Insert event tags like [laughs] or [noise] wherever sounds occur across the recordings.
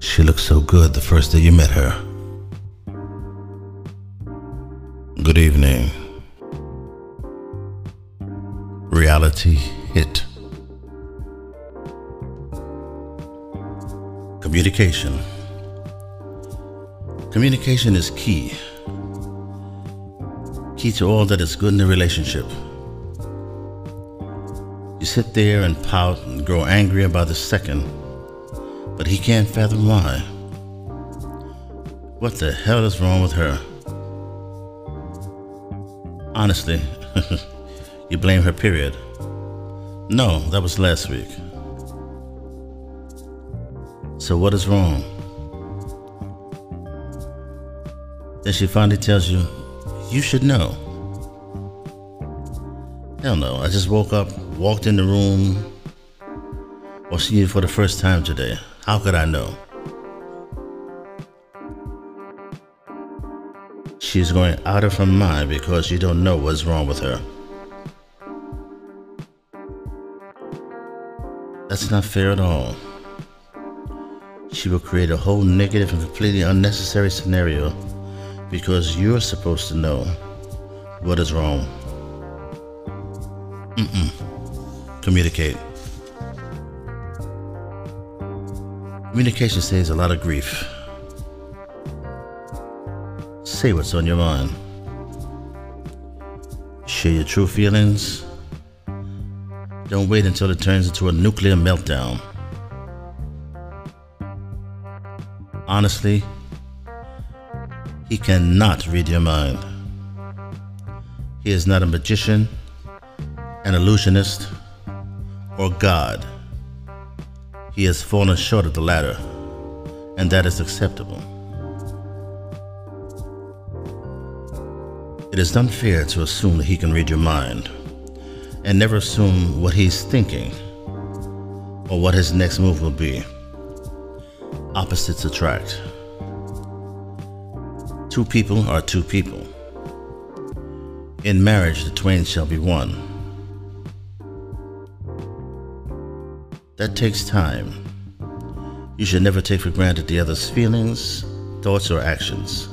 She looked so good the first day you met her. Good evening. Reality hit. Communication. Communication is key. Key to all that is good in a relationship. You sit there and pout and grow angry about the second, but he can't fathom why. What the hell is wrong with her? Honestly, [laughs] you blame her, period. No, that was last week. So, what is wrong? Then she finally tells you, You should know. Hell no, I just woke up, walked in the room, or see you for the first time today. How could I know? She's going out of her mind because you don't know what's wrong with her. That's not fair at all. She will create a whole negative and completely unnecessary scenario because you're supposed to know what is wrong. Mm-mm. Communicate. Communication saves a lot of grief. Say what's on your mind. Share your true feelings. Don't wait until it turns into a nuclear meltdown. Honestly, he cannot read your mind. He is not a magician, an illusionist, or God. He has fallen short of the latter, and that is acceptable. It is unfair to assume that he can read your mind, and never assume what he's thinking or what his next move will be. Opposites attract. Two people are two people. In marriage, the twain shall be one. That takes time. You should never take for granted the other's feelings, thoughts, or actions.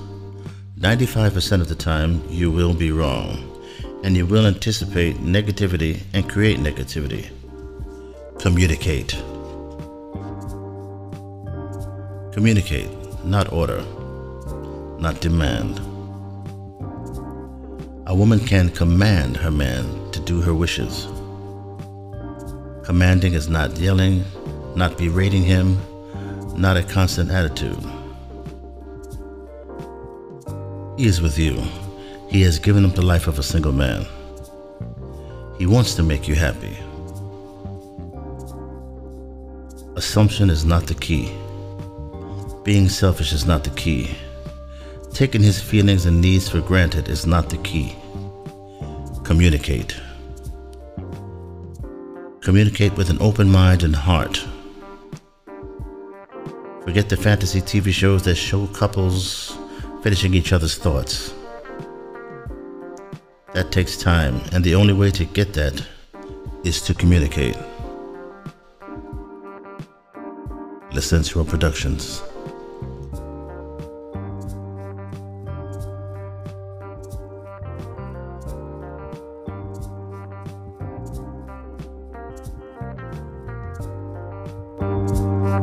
95% of the time, you will be wrong, and you will anticipate negativity and create negativity. Communicate. Communicate, not order not demand. A woman can command her man to do her wishes. Commanding is not yelling, not berating him, not a constant attitude. He is with you. He has given up the life of a single man. He wants to make you happy. Assumption is not the key. Being selfish is not the key. Taking his feelings and needs for granted is not the key. Communicate. Communicate with an open mind and heart. Forget the fantasy TV shows that show couples finishing each other's thoughts. That takes time, and the only way to get that is to communicate. Licensual Productions.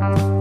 You.